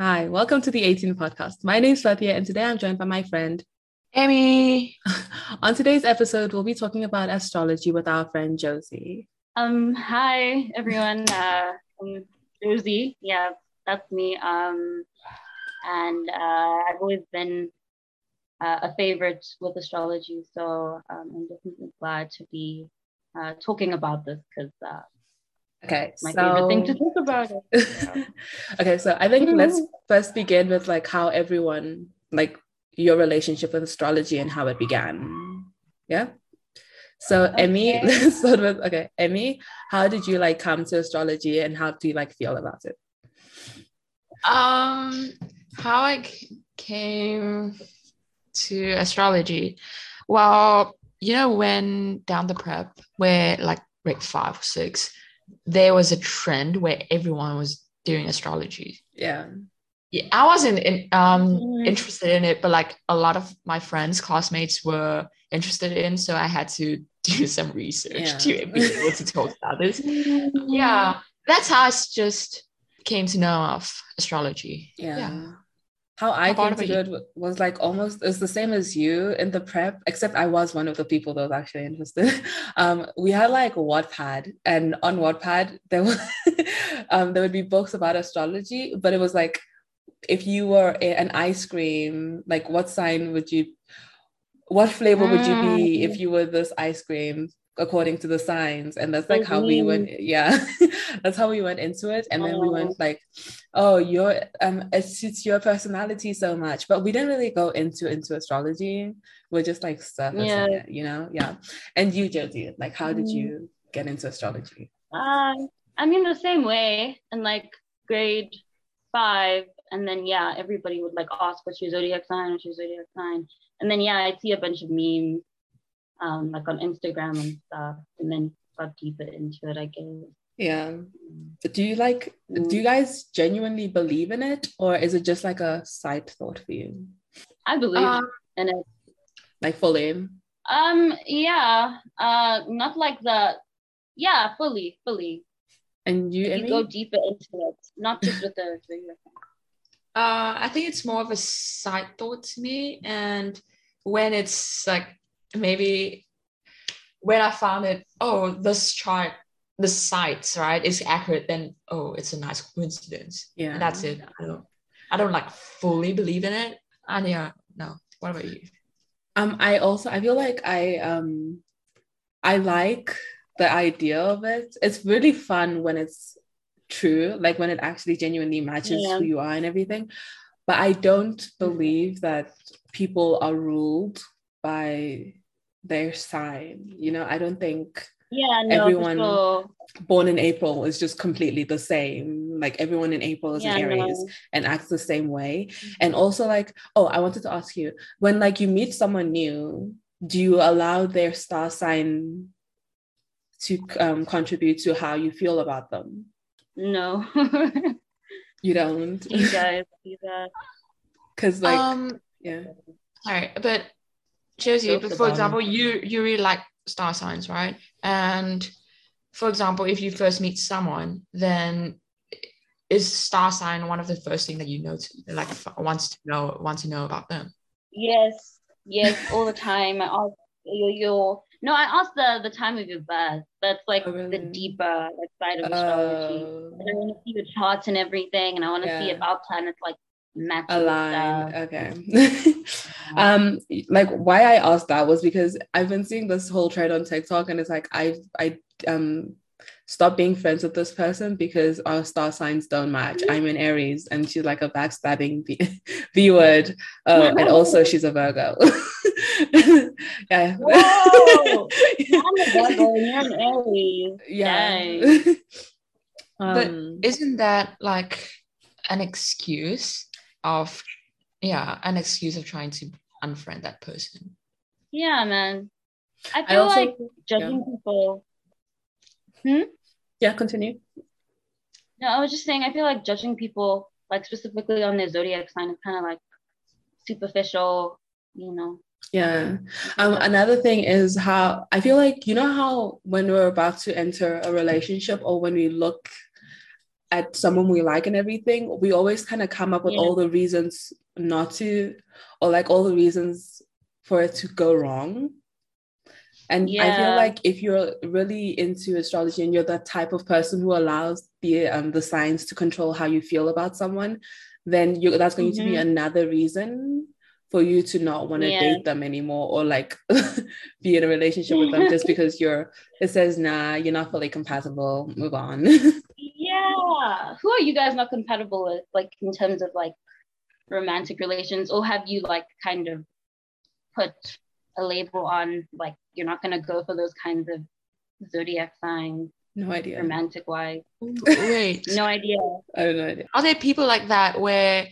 Hi, welcome to the 18 podcast. My name is Fathia, and today I'm joined by my friend Amy. On today's episode, we'll be talking about astrology with our friend Josie. Um, hi everyone. Uh, I'm Josie. Yeah, that's me. Um, and uh, I've always been uh, a favorite with astrology, so um, I'm definitely glad to be uh, talking about this because uh, Okay, my so favorite thing to talk about. It. okay, so I think let's first begin with like how everyone like your relationship with astrology and how it began. Yeah. So Emmy, Okay. let's start with okay, Emmy, how did you like come to astrology and how do you like feel about it? Um, how I c- came to astrology. Well, you know, when down the prep, where like grade five or six, there was a trend where everyone was doing astrology. Yeah. Yeah, I wasn't in, um Mm. interested in it, but like a lot of my friends, classmates were interested in, so I had to do some research Yeah. to be able to talk about this. yeah that's how I just came to know of astrology Yeah. How I came to do it was like almost it's the same as you in the prep, except I was one of the people that was actually interested. Um, we had like Wattpad, and on Wattpad there was um there would be books about astrology, but it was like if you were a- an ice cream, like what sign would you, what flavor would you be if you were this ice cream? According to the signs. And that's like how we went yeah that's how we went into it. And then we Oh. went like oh your um it suits your personality so much. But we didn't really go into into astrology. We're just like surfacing Yeah. it you know? Yeah. And you josie like how did Mm. you get into astrology? Uh, I mean, the same way in like grade five, and then yeah, everybody would like ask what's your zodiac sign, what's your zodiac sign, and then yeah, I'd see a bunch of memes, um, like on Instagram and stuff, and then got deeper into it, I guess. yeah. But do you like do you guys genuinely believe in it or is it just like a side thought for you? I believe Um, in it. like fully? Um, yeah, uh, not like the, yeah, fully, fully. and you You go deeper into it, not just with the uh i think it's more of a side thought to me and when it's like maybe when i found it oh this chart the sites right is accurate then oh it's a nice coincidence yeah and that's it i don't i don't like fully believe in it and yeah no what about you Um, I also I feel like I um I like the idea of it. It's really fun when it's true, like when it actually genuinely matches Yeah. who you are and everything. But I don't believe that people are ruled by their sign. You know, I don't think Yeah, no, Everyone- sure. born in April is just completely the same. Like everyone in April is Yeah, an Aries no. and acts the same way. And also, like, oh, I wanted to ask you when like you meet someone new, do you allow their star sign to um, contribute to how you feel about them? No. You don't, you guys do that. because like, um yeah, all right but Josie, Joke but for example, you you really like star signs, right? And for example, if you first meet someone, then is star sign one of the first thing that you know to, like wants to know want to know about them? Yes, yes, all the time. I ask your your no, I ask the the time of your birth. That's like Oh, the deeper like side of astrology. uh, And I want to see your charts and everything, and I want to see Yeah. if our planets like match align. Okay. um, like why I asked that was because I've been seeing this whole trend on TikTok, and it's like I I um stop being friends with this person because our star signs don't match. I'm an Aries, and she's like a backstabbing B, B word. Oh, and also she's a Virgo. yeah. Whoa! I'm a Virgo, and you're an Aries. yeah. But um, Isn't that like an excuse of yeah, an excuse of trying to unfriend that person? Yeah, man. I I feel also like judging people. hmm yeah. Continue. No, I was just saying. I feel like judging people, like specifically on their zodiac sign, is kind of like superficial. You know. Yeah. Um, another thing is how I feel like, you know, how when we're about to enter a relationship or when we look at someone we like and everything, we always kind of come up with Yeah. all the reasons not to, or like all the reasons for it to go wrong. And I feel like if you're really into astrology and you're the type of person who allows the um the signs to control how you feel about someone, then you that's going to be Mhm. another reason for you to not want to Yeah. date them anymore or like be in a relationship with them just because you're it says nah you're not fully compatible move on Yeah. Who are you guys not compatible with, like in terms of like romantic relations, or have you like kind of put a label on like you're not gonna go for those kinds of zodiac signs, no idea romantic wise? Wait, No idea. i have no idea are there people like that where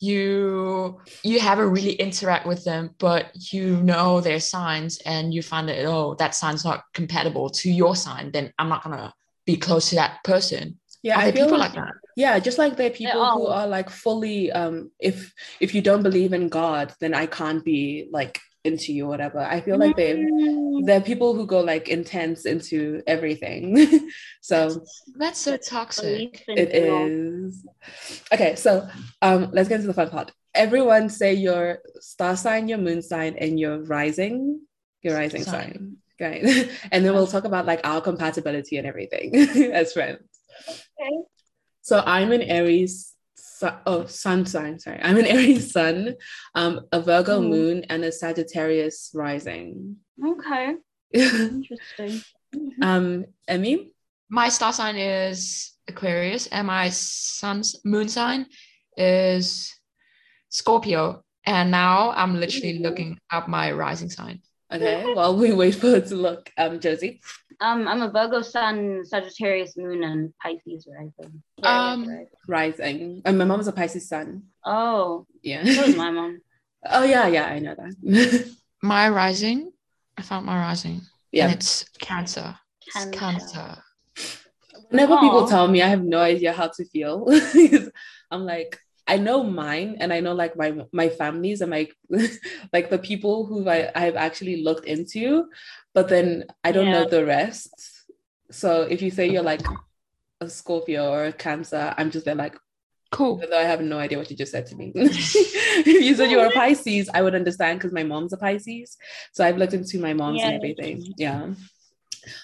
you you haven't really interact with them, but you know their signs and you find that oh that sign's not compatible to your sign, then I'm not gonna be close to that person. Yeah are i feel people like, like that? yeah just like there are people who are like fully um if if you don't believe in god then i can't be like into you or whatever i feel like they Mm, there are people who go like intense into everything so That's so toxic. belief in It people. is. Okay, so um let's get into the fun part. Everyone say your star sign, your moon sign, and your rising, your rising Sign. sign. Right. and then we'll talk about like our compatibility and everything as friends. Okay. So I'm an Aries su- oh sun sign, sorry. I'm an Aries sun, um, a Virgo Mm. moon, and a Sagittarius rising. Okay. Interesting. Mhm. um, Emmy? My star sign is Aquarius, and my sun's moon sign is Scorpio. And now I'm literally looking up my rising sign. Okay, while we wait for it to look, um, Josie. Um, I'm a Virgo Sun, Sagittarius Moon, and Pisces rising. Um, Rising. Rising. And my mom's a Pisces sun. Oh, Yeah. so is my mom. oh yeah, yeah, I know that. My rising, I found my rising. yeah. And it's Cancer. It's Cancer. Cancer. Whenever people tell me, I have no idea how to feel. I'm like, I know mine, and I know like my my families and my like the people who I I've actually looked into, but then I don't know the rest. So if you say you're like a Scorpio or a Cancer, I'm just there like, Cool. even though I have no idea what you just said to me. if you said you were a Pisces, I would understand because my mom's a Pisces. So I've looked into my mom's and everything. Yeah.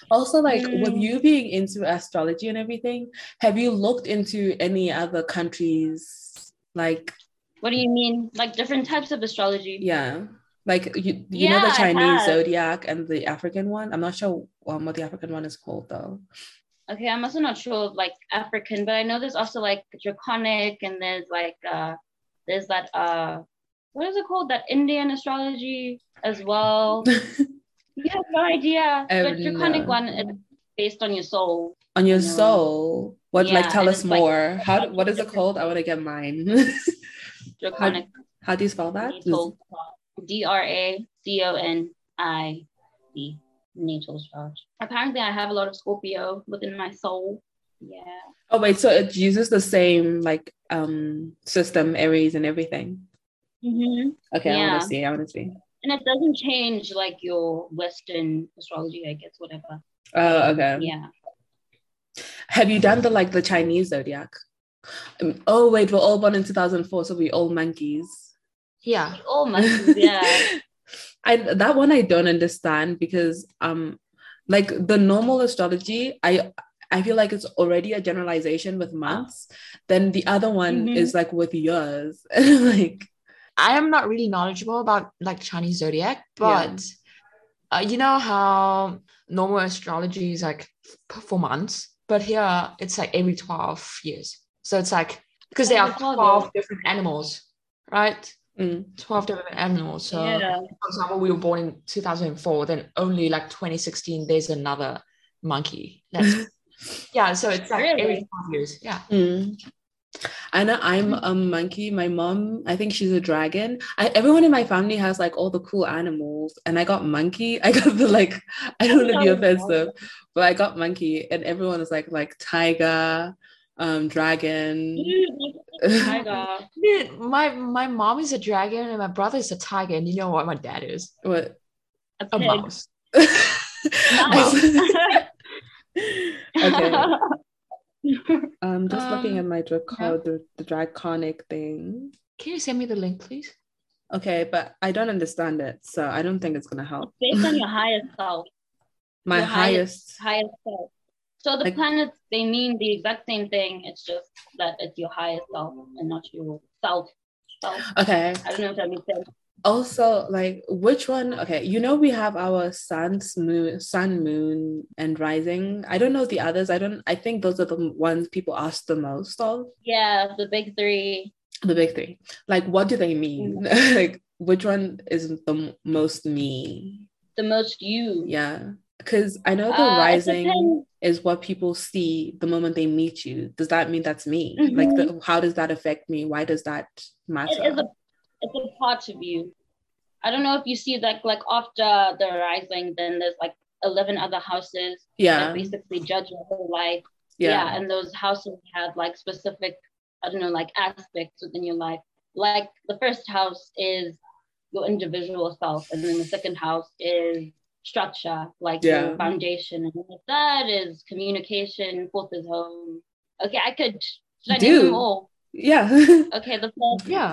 Also, like with Mm. you being into astrology and everything, have you looked into any other countries? Like, What do you mean? Like different types of astrology? yeah, like you, you know the Chinese zodiac and the African one. I'm not sure um, what the African one is called though. Okay, I'm also not sure of like African, but I know there's also like draconic and there's like uh there's that uh what is it called? That Indian astrology as well. you have no idea. Have But draconic no- one is based on your soul. On your No. soul, what like tell us it's, like, more? How what is it called? I want to get mine. Draconic How do you spell that? D R A C O N I C natal astrology. Apparently I have a lot of Scorpio within my soul. Yeah. Oh wait, so it uses the same like um system, Aries and everything. Mm-hmm. Okay, I want to see. I want to see. And it doesn't change like your Western astrology, I guess, whatever. Oh, okay. Yeah. Have you done the like the Chinese zodiac? Um, oh wait, we're all born in 2004, so we all monkeys. Yeah. all monkeys. yeah. I that one I don't understand because um like the normal astrology, I I feel like it's already a generalization with months. Then the other one Mhm. is like with years. like I am not really knowledgeable about like Chinese zodiac, but uh, you know how normal astrology is like f- for months, but here it's like every 12 years. So it's like because there are 12 12 different animals, right? mm, 12 different animals. So yeah. for example, we were born in 2004, then only like 2016, there's another monkey. Yeah, so it's like every Really? 12 years. Yeah. mm. I know I'm a monkey. My mom, I think she's a dragon. I, everyone in my family has like all the cool animals, and I got monkey. I got the like. I don't want to be offensive, but I got monkey, and everyone is like like tiger, um, dragon. Tiger. Dude, my my mom is a dragon and my brother is a tiger, and you know what my dad is? What? A A mouse. Mouse. okay. I'm just looking Um, at my draco- the, the draconic thing. Can you send me the link, please? Okay, but I don't understand it, so I don't think it's gonna help. Based on your highest self. My highest- highest. highest self. So the Like- planets, they mean the exact same thing. It's just that it's your highest self and not your self. self. Okay. I don't know if that makes sense. Also, like which one? Okay, you know we have our sun's moon, sun, moon, and rising. I don't know the others. I don't. I think those are the ones people ask the most of. Yeah, the big three. The big three. Like, what do they mean? like, which one is the most me? The most you. Yeah, because I know the Uh, rising is what people see the moment they meet you. Does that mean that's me? Like, the, how does that affect me? Why does that matter? It is a part of you. I don't know if you see like like after the rising, then there's like eleven other houses yeah, that basically judge your whole life. yeah, yeah and those houses have like specific i don't know like aspects within your life like the first house is your individual self and then the second house is structure like Yeah. your foundation and then the third is communication fourth is home okay i could should I name Do. them all yeah. okay the fifth Yeah.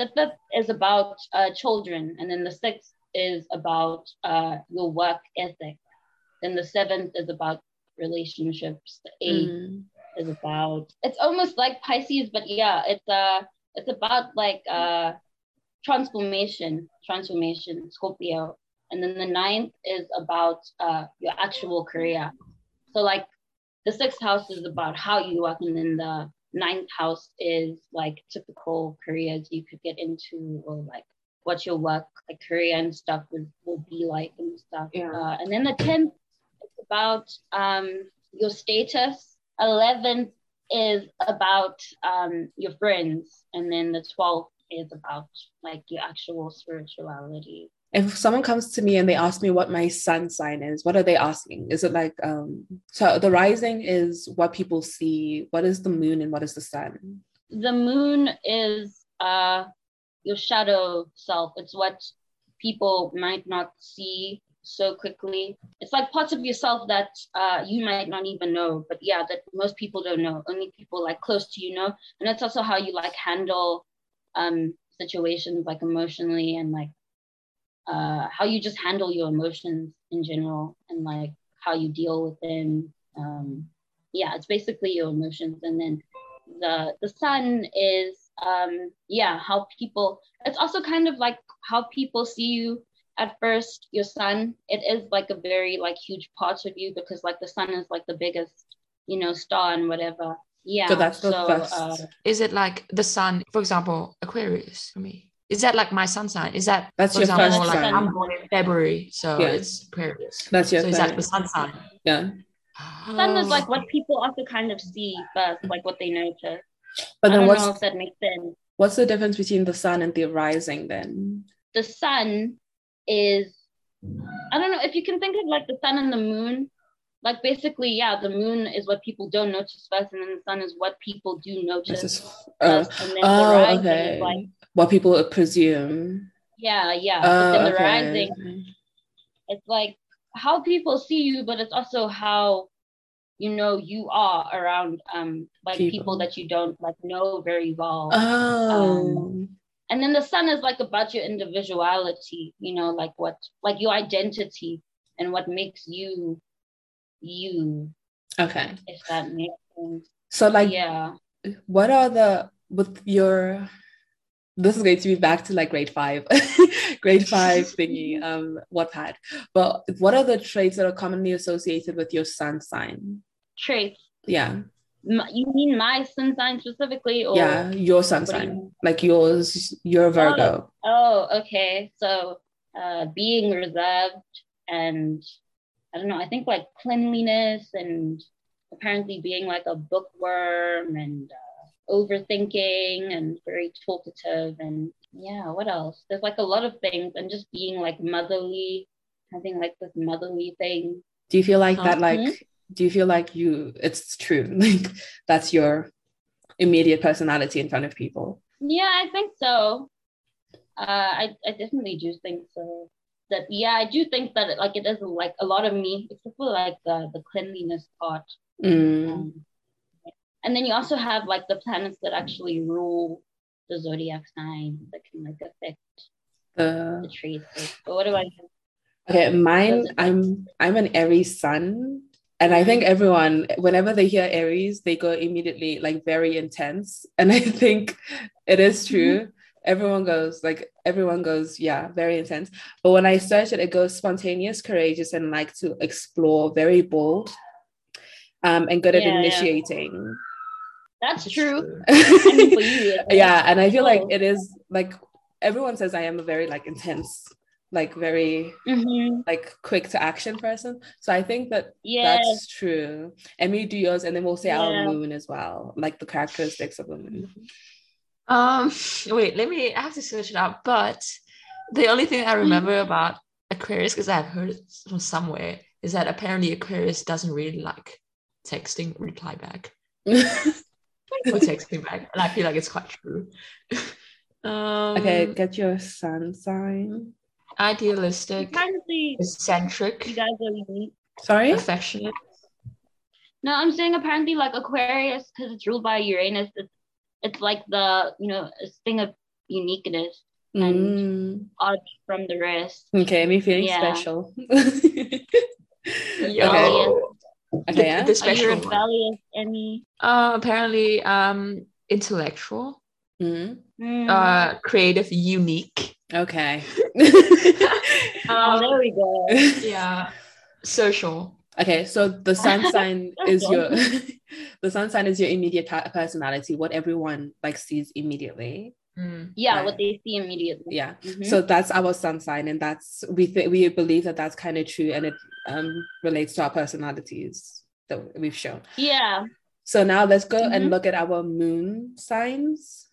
The fifth is about uh, children, and then the sixth is about uh, your work ethic. Then the seventh is about relationships. The eighth Mm. is about it's almost like Pisces, but yeah, it's uh it's about like uh transformation, transformation, Scorpio. And then the ninth is about uh your actual career. So like the sixth house is about how you work, and then the ninth house is like typical careers you could get into or like what your work like career and stuff would, would be like and stuff. Yeah. Uh, and then the tenth is about um your status. Eleventh is about um your friends, and then the twelfth is about like your actual spirituality. If someone comes to me and they ask me what my sun sign is, what are they asking? Is it like um so the rising is what people see, what is the moon and what is the sun? The moon is uh your shadow self. It's what people might not see so quickly. It's like parts of yourself that uh, you might not even know, but yeah, that most people don't know. Only people like close to you know, and that's also how you like handle um, situations like emotionally and like uh, how you just handle your emotions in general and like how you deal with them. Um, yeah, it's basically your emotions, and then the the sun is um, yeah how people. It's also kind of like how people see you at first your sun it is like a very like huge part of you because like the sun is like the biggest you know star and whatever yeah So that's the first. uh, Is it like the sun, for example, Aquarius for me? Is that like my sun sign? Is that That's for your example, first like sign. I'm born in February, so Yeah. it's Aquarius. That's your so is that the sun sign? yeah. sun is like Oh. what people also kind of see first like what they notice But i then don't what's know if that makes sense what's the difference between the sun and the rising then? the sun is i don't know if you can think of like the sun and the moon like basically yeah the moon is what people don't notice first and then the sun is what people do This notice is uh, first and then the oh rising okay. is like what people would presume. yeah yeah Oh, but then the okay. rising it's like how people see you but it's also how you know you are around um like People. people, that you don't like know very well Oh. and then the sun is like about your individuality you know like what like your identity and what makes you you okay. if that makes sense So like yeah what are the with your this is going to be back to like grade five grade five thingy um wattpad. But what are the traits that are commonly associated with your sun sign? Traits? Yeah. You mean my sun sign specifically or yeah your sun do you sign. like yours you're virgo. Oh okay. So uh being reserved and i don't know i think like cleanliness and apparently being like a bookworm and uh, overthinking and very talkative and yeah what else? There's like a lot of things and just being like motherly having like this motherly thing. Do you feel like that like do you feel like you it's true like that's your immediate personality in front of people? Yeah i think so. Uh i, I definitely do think so. That yeah i do think that like it is like a lot of me except for like the the cleanliness part. Mm. Um, and then you also have like the planets that actually rule the zodiac sign that can like affect the The traits. But what about you? okay, mine. I'm I'm an Aries sun, and I think everyone, whenever they hear Aries, they go immediately like very intense, and I think it is true. Everyone goes like everyone goes, yeah, very intense. But when I search it, it goes spontaneous, courageous, and like to explore, very bold, um, and good at Yeah, yeah. That's true. You, it's- yeah and i feel like Oh. it is like everyone says i am a very like intense like very Mhm. like quick to action person so i think that Yes. that's true and we do yours and then we'll say our Yeah. moon as well like the characteristics of the moon Um, wait, let me. I have to search it up. But the only thing I remember about Aquarius, because I've heard it from somewhere, is that apparently Aquarius doesn't really like texting reply back or me back, and I feel like it's quite true. um, okay get your sun sign idealistic, Apparently, you eccentric, guys are unique. sorry affectionate. No, I'm saying apparently like Aquarius, because it's ruled by Uranus, it's, it's like the, you know, a thing of uniqueness Mm, odd from the rest. okay me feeling Yeah. special Yo. Okay. Okay, yeah. The Are you special one. rebellious, Emmy? Uh, apparently, um, intellectual, Mm, Mm. uh, creative, unique. okay oh, Um, there we go. yeah, social. Okay, so the sun sign is your the sun sign is your immediate pa- personality, what everyone like sees immediately. Mm. Yeah, Right. what they see immediately. Yeah. Mhm. So that's our sun sign, and that's we think we believe that that's kind of true, and it um relates to our personalities that we've shown. yeah. So now let's go and Mhm. look at our moon signs.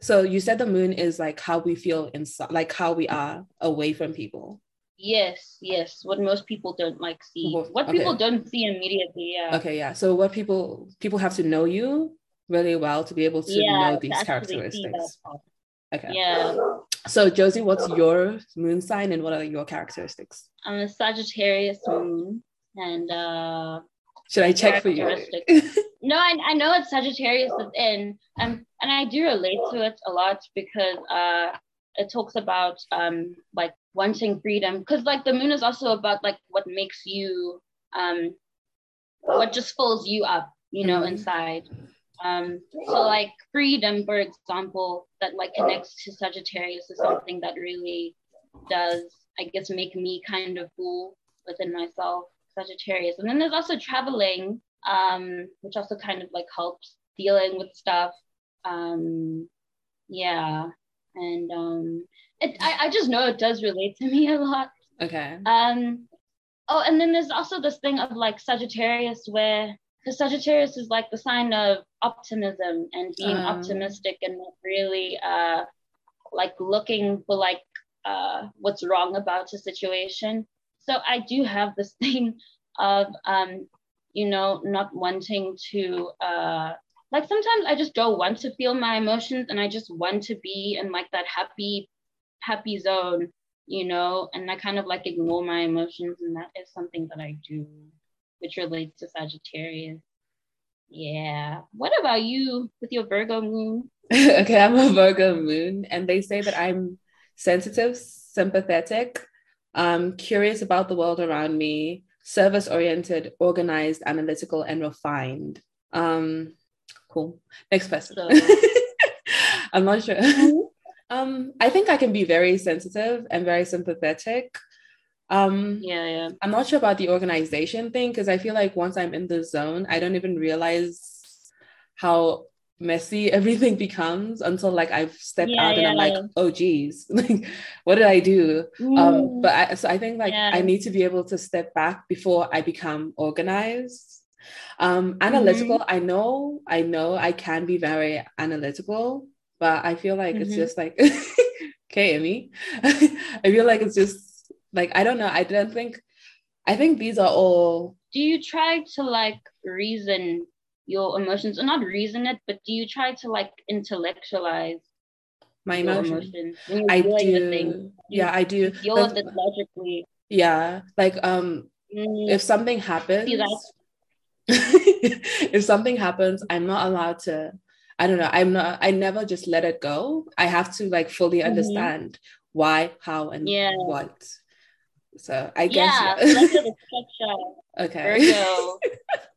So you said the moon is like how we feel inside, like how we are away from people. Yes, yes. What most people don't like see. Well, What okay. people don't see immediately. Yeah. Okay, yeah. So what people people have to know you really well to be able to yeah. know these actually see that characteristics. Okay. Yeah. So Josie, what's your moon sign and what are your characteristics? I'm a Sagittarius moon. And uh Should I check for you? No, I, I know it's Sagittarius in. Um and I do relate to it a lot because uh it talks about um like wanting freedom. Because like the moon is also about like what makes you um what just fills you up, you know, Mhm. inside. Um, so like freedom, for example, that like connects to Sagittarius is something that really does, I guess, make me kind of cool within myself, Sagittarius. And then there's also traveling, um, which also kind of like helps dealing with stuff. Um, yeah. And um it I, I just know it does relate to me a lot. Okay. Um, oh, and then there's also this thing of like Sagittarius, where because Sagittarius is like the sign of optimism and being Um. optimistic and not really uh like looking for like uh what's wrong about a situation. So I do have this thing of um you know not wanting to uh like sometimes I just don't want to feel my emotions and I just want to be in like that happy happy zone you know, and I kind of like ignore my emotions, and that is something that I do, which relates to Sagittarius. Yeah. What about you with your Virgo moon? okay, I'm a Virgo moon, and they say that I'm sensitive, sympathetic, um, curious about the world around me, service oriented, organized, analytical, and refined. Um, cool. Next person. So- I'm not sure. Um, I think I can be very sensitive and very sympathetic. Um, Yeah, yeah. I'm not sure about the organization thing because I feel like once I'm in the zone, I don't even realize how messy everything becomes until like I've stepped Yeah, out and I'm yeah. like, oh geez, like what did I do? Um, Mm, but I, so I think like Yeah. I need to be able to step back before I become organized. Um, analytical, Mm-hmm. I know, I know I can be very analytical, but I feel like it's Mhm. just like okay, Emmy. I feel like it's just like I don't know. I don't think I think these are all do you try to like reason your emotions, or not reason it, but do you try to like intellectualize my emotions. emotions I dealing with things? do. Yeah, I do. Deal That's- with it logically. Yeah, like um, Mm, if something happens, if something happens, I'm not allowed to. I don't know. I'm not. I never just let it go. I have to like fully Mhm. understand why, how, and Yeah. what. So I guess yeah, yeah. look at the structure. okay. Virgo.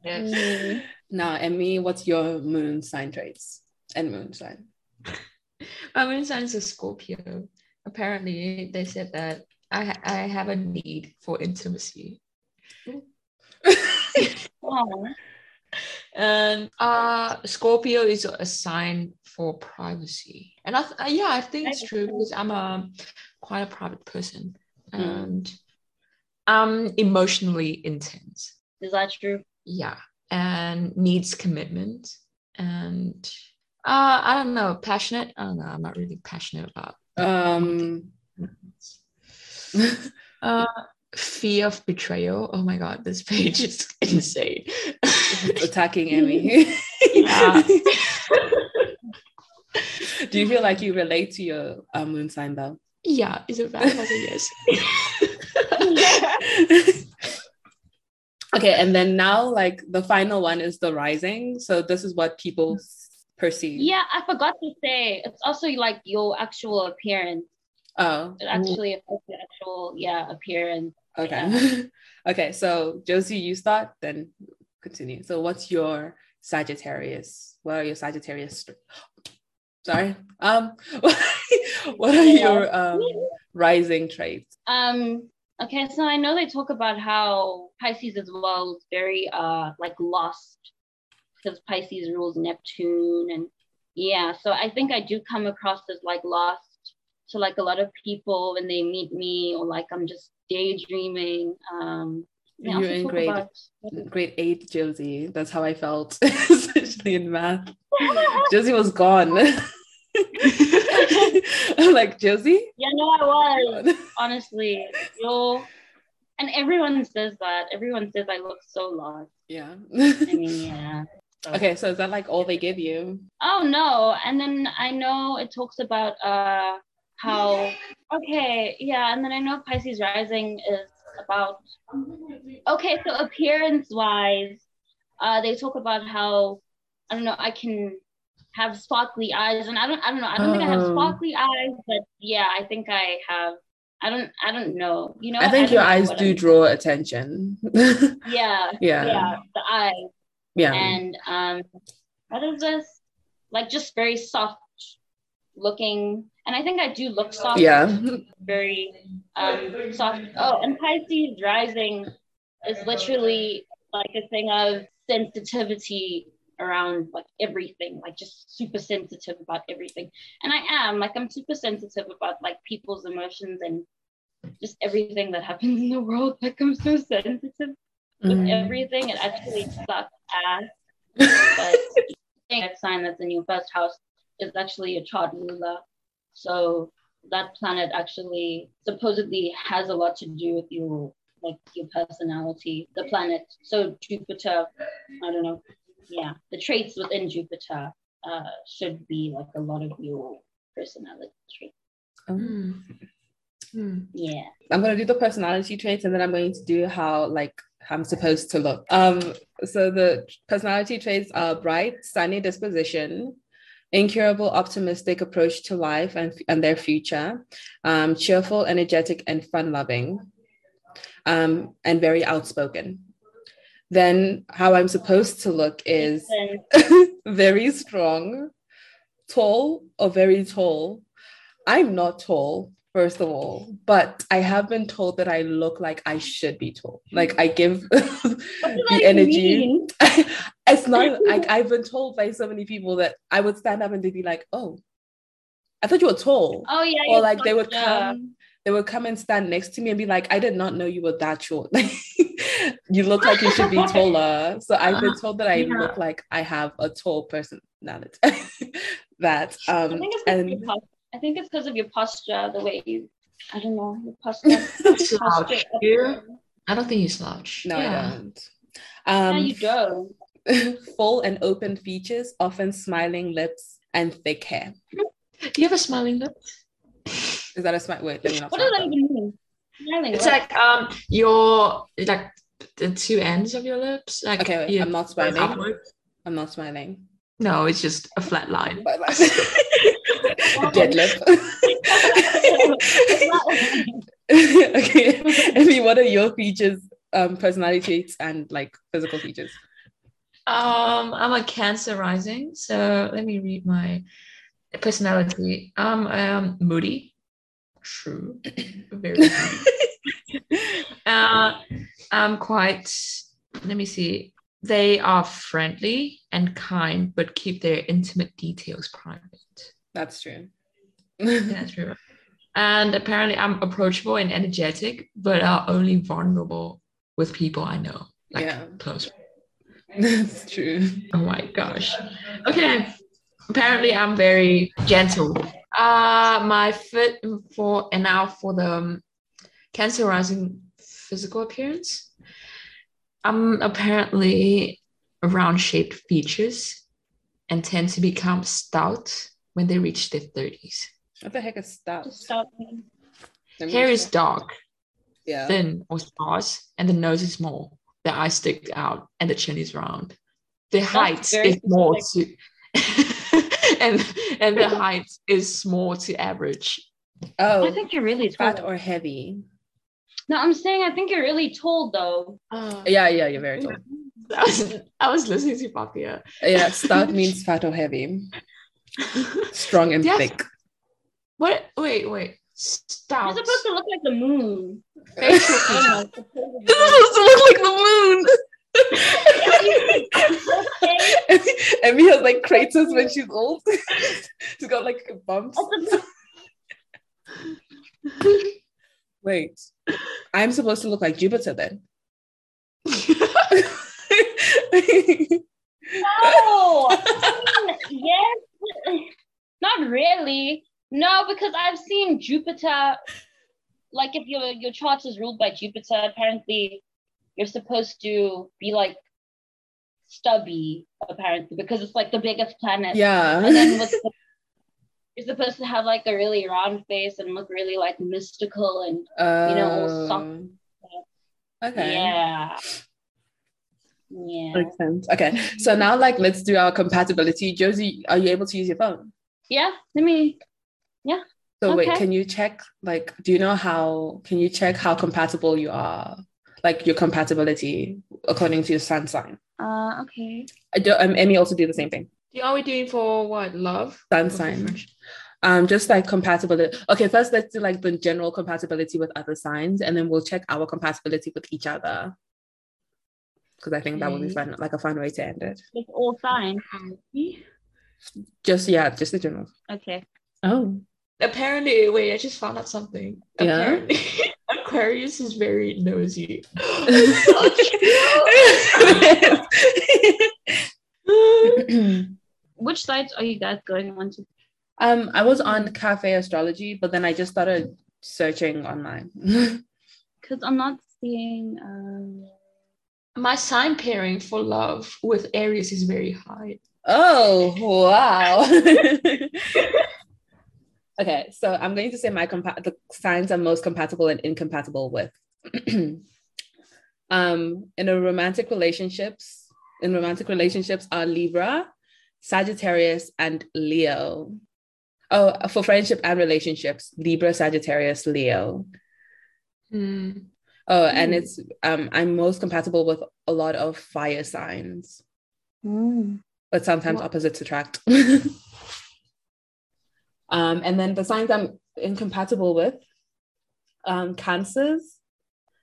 Yes. Mm. Now, Emmy, what's your moon sign traits and moon sign? My moon sign is a Scorpio. Apparently, they said that I ha- I have a need for intimacy, and uh, Scorpio is a sign for privacy. And I th- uh, yeah, I think it's true because I'm a quite a private person, Mm. And I'm emotionally intense. is that true? Yeah, and needs commitment, and uh, I don't know, passionate. I don't know. I'm not really passionate about um. Uh, fear of betrayal. Oh my god, this page is insane. attacking Emmy. Do you feel like you relate to your uh, moon sign though? yeah, is it bad? I yes. okay, and then now like the final one is the rising. So this is what people perceive. Yeah, I forgot to say it's also like your actual appearance. Oh, It actually affects your actual yeah appearance. okay. okay, so Josie, you start, then continue. So what's your Sagittarius? What are your Sagittarius? Sorry. Um what are your um rising traits? Um. Okay, so I know they talk about how Pisces as well is very uh like lost because Pisces rules Neptune and yeah, so I think I do come across as like lost to like a lot of people when they meet me or like I'm just daydreaming. Um, You're in grade about- grade eight, Josie. That's how I felt, especially in math. Josie was gone. Like, Josie? yeah, no, I was honestly. Yo, and everyone says that. Everyone says I look so lost. yeah. I mean, yeah. So- okay, so is that like all they give you? Oh no. And then I know it talks about uh how okay, yeah, and then I know Pisces rising is about okay, so appearance wise, uh they talk about how I don't know, I can have sparkly eyes and I don't I don't know, I don't think I have Oh. sparkly eyes, but yeah, I think I have I don't I don't know. You know, I think don't your eyes do I'm- draw attention. Yeah, yeah. yeah, the eyes. Yeah. and um what is this like just very soft looking and i think i do look soft Yeah. very um soft oh and pisces rising is literally like a thing of sensitivity around like everything like just super sensitive about everything and i am like i'm super sensitive about like people's emotions and just everything that happens in the world like i'm so sensitive with Mm. everything. It actually sucks ass. But that sign that's in your first house is actually a chart ruler. So that planet actually supposedly has a lot to do with your like your personality, the planet. So Jupiter, I don't know. Yeah, the traits within Jupiter uh, should be like a lot of your personality traits. Hmm. Hmm. Yeah. I'm gonna do the personality traits and then I'm going to do how like I'm supposed to look. Um, so the personality traits are bright, sunny disposition, incurable, optimistic approach to life and, and their future, um, cheerful, energetic, and fun-loving, um, and very outspoken. Then how I'm supposed to look is very strong, tall or very tall. I'm not tall, first of all, but I have been told that I look like I should be tall. Like I give the energy. it's not like I've been told by so many people that I would stand up and they'd be like, "Oh, I thought you were tall," Oh yeah. or like they would come. They would come and stand next to me and be like, I did not know you were that short. Like, you look like you should be taller. So I've been told that I Yeah. look like I have a tall personality. that I um think it's because of your and I think it's because of your posture, the way you, I don't know, your posture. Slouch. posture I don't think you slouch. no, yeah. I don't. Yeah, Um, you don't. full and open features, often smiling lips and thick hair. Do you have a smiling lip? Is that a smart word? Let me not What does that that. even mean? Smiling It's lip. like um your like the two ends of your lips. Like Okay, wait, you- I'm not smiling. upward. I'm not smiling. No, it's just a flat line. But dead lip. okay. Emmy, what are your features, um, personality traits, and like physical features? Um, I'm a Cancer rising, so let me read my personality. Um, I am moody. True. Very uh, I'm quite. Let me see. They are friendly and kind, but keep their intimate details private. That's true. That's true. And apparently, I'm approachable and energetic, but are only vulnerable with people I know, like Yeah. close. That's true. Oh my gosh. Okay. Apparently, I'm very gentle. Uh, my fit for and now for the um, cancer rising physical appearance. I'm apparently round shaped features and tend to become stout when they reach their 30s. What the heck is stout? Just stop me. Let me Hair is dark, yeah. thin or sparse, and the nose is small. The eyes stick out, and the chin is round. The height is more to, and and the height is small to average. Oh, I think you're really fat tall. or heavy? No, I'm saying I think you're really tall though. Uh, yeah, yeah, you're very tall. I was I was listening to Papia. Yeah, stout means fat or heavy, strong and Yes. thick. what? Wait, wait. You're Stout. supposed to look like the moon. Facial I features. don't supposed to look like the moon. Emmy has like craters when she's old. she's got like bumps. Wait, I'm supposed to look like Jupiter then. No, yes, not really. No, because I've seen Jupiter. Like, if your your chart is ruled by Jupiter, apparently you're supposed to be like stubby, apparently, because it's like the biggest planet. And yeah. then with the, you're supposed to have like a really round face and look really like mystical and you know, soft. Um, Okay. yeah. Yeah. Makes sense. Okay. So now like let's do our compatibility. Josie, are you able to use your phone? Yeah. Let me. Yeah. So wait, can you check like do you know how can you check how compatible you are? Like your compatibility according to your sun sign. Uh. Okay. I do um, Emmy also do the same thing. Are we doing for what? Love? Sun Or sign. different? Um, just like compatibility. Okay, first let's do like the general compatibility with other signs, and then we'll check our compatibility with each other. Because I think that would be fun, like a fun way to end it. It's all fine. Just yeah, just the general. Okay. Oh. Apparently, wait, I just found out something. Yeah? Apparently, Aquarius is very nosy. Which sites are you guys going on to? um, I was on Cafe Astrology, but then I just started searching online. Because I'm not seeing. Um, My sign pairing for love with Aries is very high. oh wow. okay, so I'm going to say my compa- the signs I'm most compatible and incompatible with. um, in a romantic relationships, in romantic relationships are Libra, Sagittarius, and Leo. Oh, for friendship and relationships, Libra, Sagittarius, Leo. Hmm. Oh, and Hmm. it's um I'm most compatible with a lot of fire signs, but sometimes What? opposites attract. um, and then the signs I'm incompatible with, um, cancers,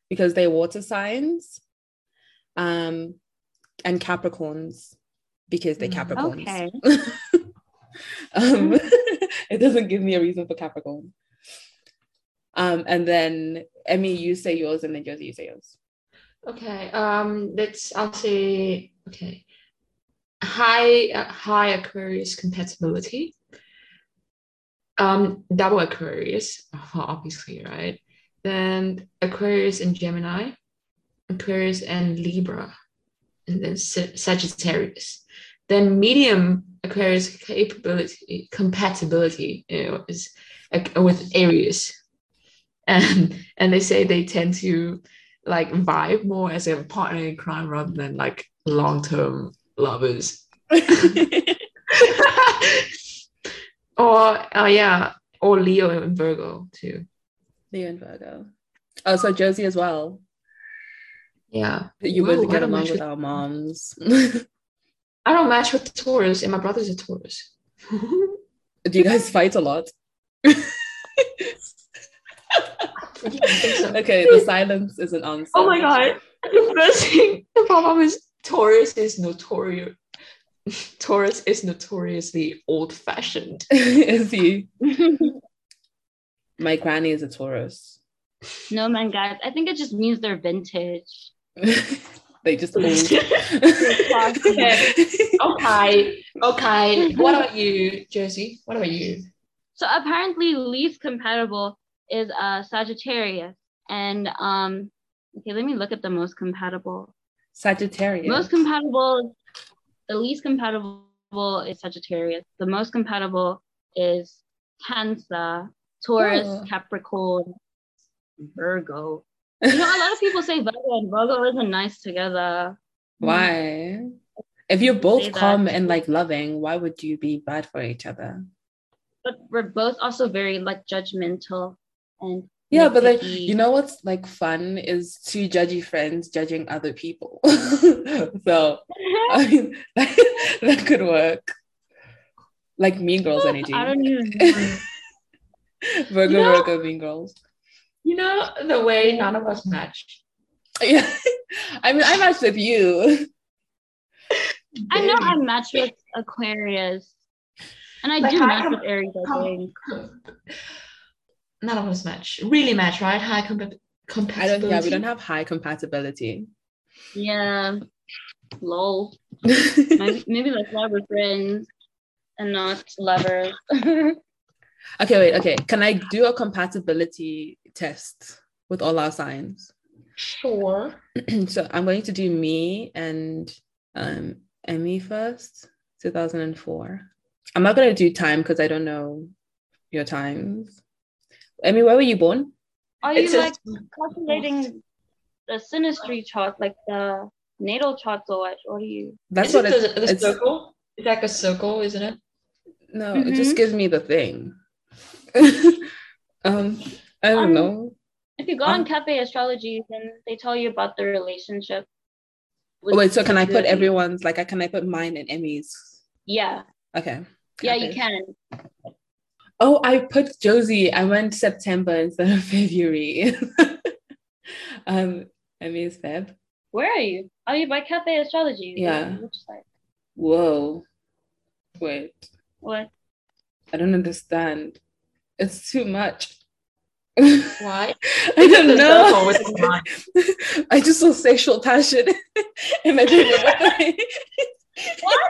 because they're water signs, um, and Capricorns, because they're Mm. Capricorns. Okay. um, it doesn't give me a reason for Capricorn. Um, and then Emmy, you say yours, and then Josie, you say yours. Okay. Um. Let's. I'll say. Okay. High. Uh, high Aquarius compatibility. Um. Double Aquarius, obviously, right? Then Aquarius and Gemini, Aquarius and Libra, and then Sagittarius. Then medium Aquarius capability compatibility you know, is uh, with Aries, and and they say they tend to like vibe more as a partner in crime rather than like long term lovers. or oh yeah, or Leo and Virgo too. Leo and Virgo. Oh, so Josie as well. Yeah, You Whoa, would I get along with with- our moms. I don't match with Taurus, and my brother's a Taurus. Do you guys fight a lot? Okay, the silence is an answer. Oh my god! The first thing the problem is Taurus is notorious. Taurus is notoriously old-fashioned. is he? My granny is a Taurus. no man, guys. I think it just means they're vintage. they just old. okay, okay, okay. What about you, Josie? What about you? So apparently, least compatible is uh Sagittarius, and um. Okay, let me look at the most compatible. Sagittarius. Most compatible, the least compatible is Sagittarius. The most compatible is Cancer, Taurus, Oh. Capricorn, Virgo. You know, a lot of people say Virgo and Virgo isn't nice together. Why? If you're both Say that. calm and like loving, why would you be bad for each other? But we're both also very like judgmental and Yeah, but like you know what's like fun is two judgy friends judging other people. so I mean that, that could work. Like Mean Girls energy. I don't even know. Virgo, You know- Virgo, Mean Girls. You know the way none of us match. Yeah, I mean I matched with you. I know I match with Aquarius. And I Like, do match with Aries, I think. None of us match. Really match, right? High compa- I don't. compatibility. Yeah, we don't have high compatibility. Yeah. Lol. maybe, maybe that's why we're friends and not lovers. Okay, wait. Okay, can I do a compatibility test with all our signs? Sure. so I'm going to do me and um Emmy first, 2004. I'm not gonna do time because I don't know your times. Emmy, where were you born? Are It you says- like calculating the synastry chart, like the natal chart, or what? What are you? That's Is what it it's, the, the it's circle? It's like a circle, isn't it? no, it just gives me the thing. um, I don't Um, know. If you go Um, on Cafe Astrology, then they tell you about the relationship. Oh, wait, so can I put everyone's like I can I put mine and Emmy's? Yeah, Okay. yeah, you can. Oh, I put Josie. I went September instead of February. um, Emmy's Feb. Where are you? Are you by Cafe Astrology? Yeah. Side? Whoa. Wait, What? I don't understand. It's too much. Why? I don't know. circle with the line. I just saw sexual passion in my dream. What?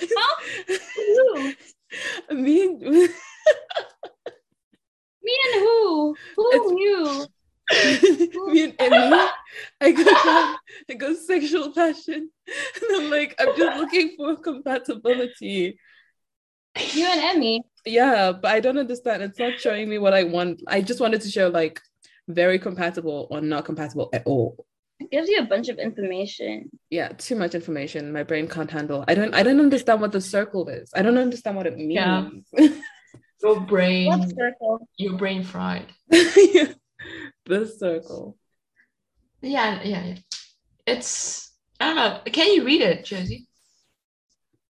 What's Who? Me and Me and who? Who It's- you? me and Emmy, I go down, I go sexual passion, and I'm like, I'm just looking for compatibility. You and Emmy. Yeah, but I don't understand. It's not showing me what I want. I just wanted to show like very compatible or not compatible at all. It gives you a bunch of information. Yeah, too much information. My brain can't handle. I don't. I don't understand what the circle is. I don't understand what it means. Yeah. Your brain, What circle? your brain fried. the circle. Yeah, yeah, yeah. It's I don't know. Can you read it, Josie?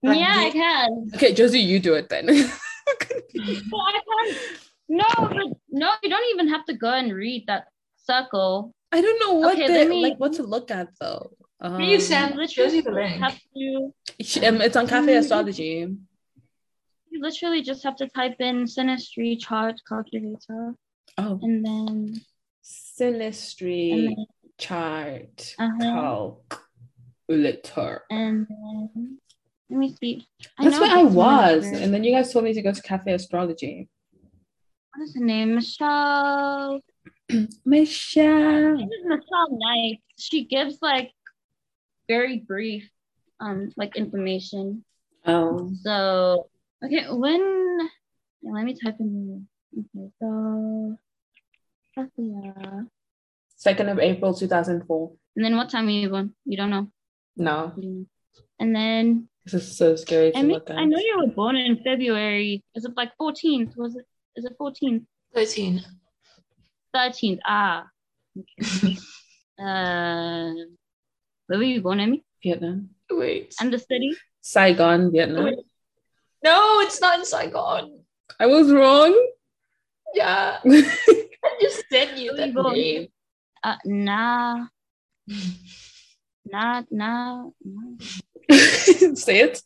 Like, yeah, do I can. Okay, Josie, you do it then. But I can't. No, but no, you don't even have to go and read that circle. I don't know what Okay, the, me- like what to look at though. Um, Can you send You Josie the literally link? Have to, um, it's on Cafe Mm. Astrology. you literally just have to type in synastry chart calculator Oh, and then synastry and then, chart uh-huh, calculator. and then let me see. That's where I was, over. and then you guys told me to go to Cafe Astrology. What is her name? Michele. Michele. This is Michele Knight. She gives like very brief um like information. Oh, So okay, when yeah, let me type in okay, so Kathia. 2nd of April 2004. And then what time were you born? You don't know. No, You don't know. And then this is so scary to I mean, look at. I know you were born in February. Is it like 14th? Was it? Is it 14th? 13. 13th. Ah. Okay. uh, where were you born, Emmy? Vietnam. Wait. And the city? Saigon, Vietnam. Wait. No, it's not in Saigon. I was wrong. Yeah. I just sent you that Where you name. Uh, nah. Nah, nah, nah. Say it.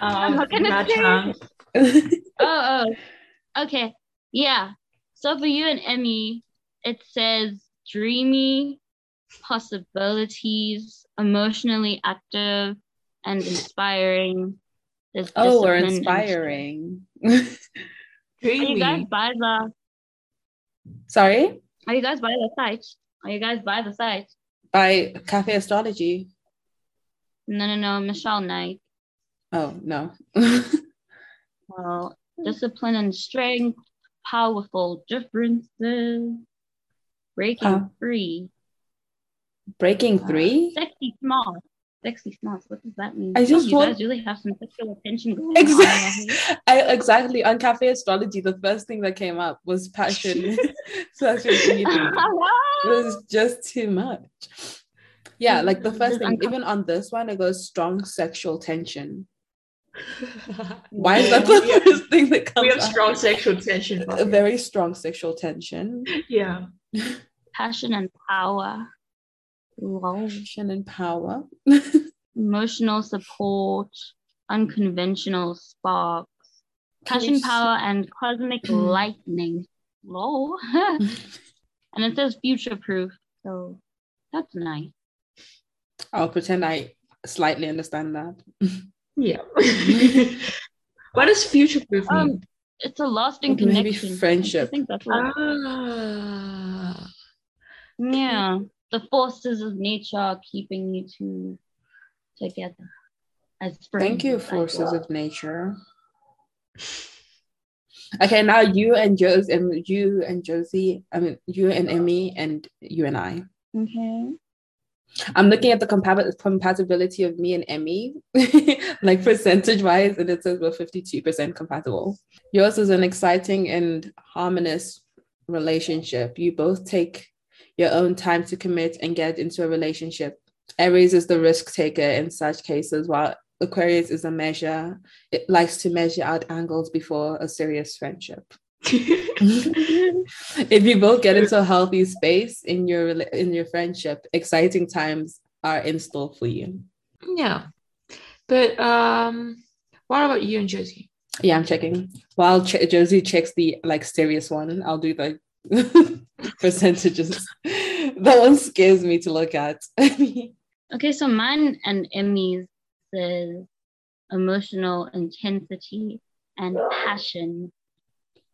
Um, not gonna say Trang. Oh, oh, okay. Yeah. So for you and Emmy, it says dreamy, possibilities, emotionally active, and inspiring. There's oh, and- inspiring. Are you guys Dreamy. by the? Sorry? Are you guys by the site? Are you guys by the site? By Cafe Astrology. No, no, no. Michele Knight. Oh, no. Well, discipline and strength, powerful differences, breaking Huh. free, Breaking uh, three? sexy small. Sexy smart. What does that mean? I just you want- guys really have some sexual attention going on. Exactly. I, exactly. On Cafe Astrology, the first thing that came up was passion. passion eating. It was just too much. Yeah, like the first thing, even on this one, it goes strong sexual tension. Why is that the Yeah. first thing that comes we have up? strong sexual tension. A very strong sexual tension. Yeah. Passion and power. Lol. Passion and power. Emotional support, unconventional sparks, passion, power, and cosmic mm. lightning. Lol. and it says future proof. So that's nice. I'll pretend I slightly understand that. Yeah. what does future proof mean? Um, it's a lasting Maybe connection. I friendship. think that's what. ah. Yeah, the forces of nature are keeping you two together as friends. Thank you, forces well. of nature. Okay, now you and Josie and you and Josie, I mean you and Emmy and you and I. Okay. I'm looking at the compa- compatibility of me and Emmy, like percentage wise, and it says we're 52% compatible. Yours is an exciting and harmonious relationship. You both take your own time to commit and get into a relationship. Aries is the risk taker in such cases, while Aquarius is a measure. It likes to measure out angles before a serious friendship. if you both get into a healthy space in your rela- in your friendship, exciting times are in store for you. yeah. But um, what about you and Josie? Yeah, I'm checking. While Ch- Josie checks the like serious one, I'll do the percentages. that one scares me to look at. Okay, so mine and Emmy's says emotional intensity and passion.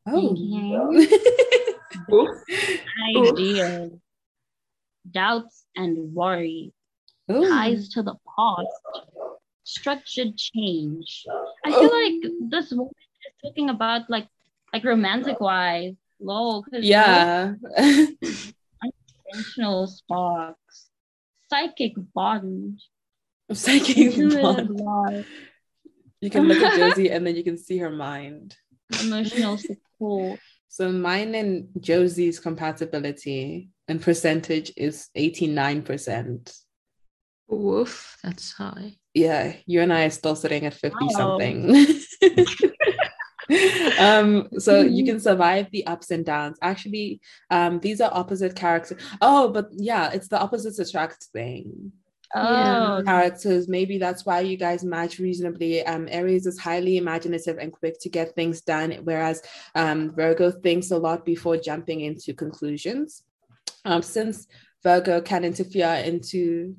Oh. Ideas, doubts and worries, Ooh. ties to the past, structured change. I feel oh. like this woman is talking about like like romantic wise. 'cause Yeah. intentional sparks, psychic bond, Psychic bond. You can look at Josie and then you can see her mind. Emotional support. So mine and Josie's compatibility and percentage is 89%. Woof, that's high. Yeah, you and I are still sitting at 50 Wow. something. um so you can survive the ups and downs actually um these are opposite characters oh but yeah it's the opposites attract thing. Oh, characters. Maybe that's why you guys match reasonably. Um aries is highly imaginative and quick to get things done whereas um virgo thinks a lot before jumping into conclusions. Um since virgo can interfere into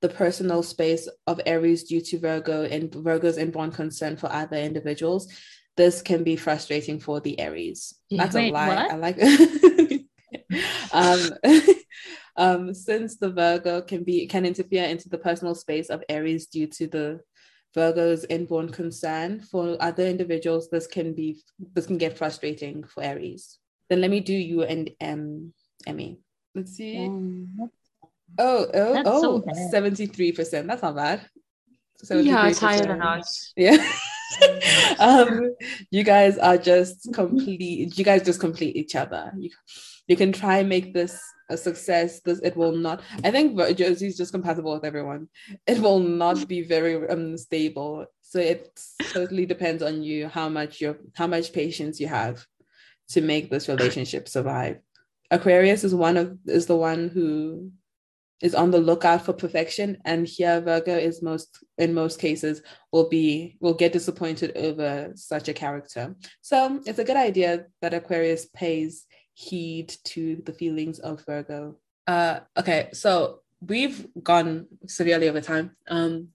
the personal space of aries due to virgo and virgo's inborn concern for other individuals this can be frustrating for the aries. Yeah. that's a lie. what? i like um um, since the Virgo can be can interfere into the personal space of Aries due to the Virgo's inborn concern for other individuals, this can be this can get frustrating for Aries. Then let me do you and um Emmy. Let's see. Um, Oh, oh, That's oh, bad. 73%. That's not bad. Yeah, it's higher than us. Yeah. um, you guys are just complete. You guys just complete each other. You, you can try and make this a success. This it will not. I think Josie is just compatible with everyone. It will not be very um stable. So it totally depends on you how much you how much patience you have to make this relationship survive. Aquarius is one of is the one who is on the lookout for perfection and here virgo is most in most cases will be will get disappointed over such a character so it's a good idea that aquarius pays heed to the feelings of virgo. Uh okay so we've gone severely over time. Um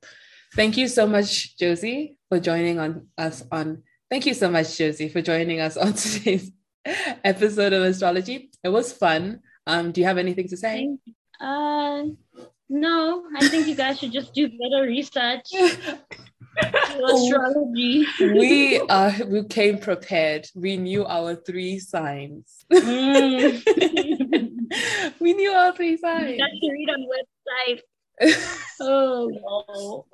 thank you so much josie for joining on us on thank you so much josie for joining us on today's episode of astrology. It was fun. Um do you have anything to say? Uh, no, I think you guys should just do better research. to astrology. we uh we came prepared we knew our three signs Mm. we knew our three you signs guys should read on website. Oh no.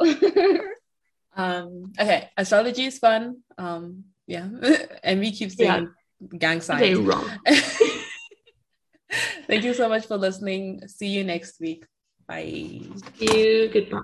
um okay astrology is fun um yeah and we keep saying gang They signs wrong. thank you so much for listening see you next week bye You goodbye.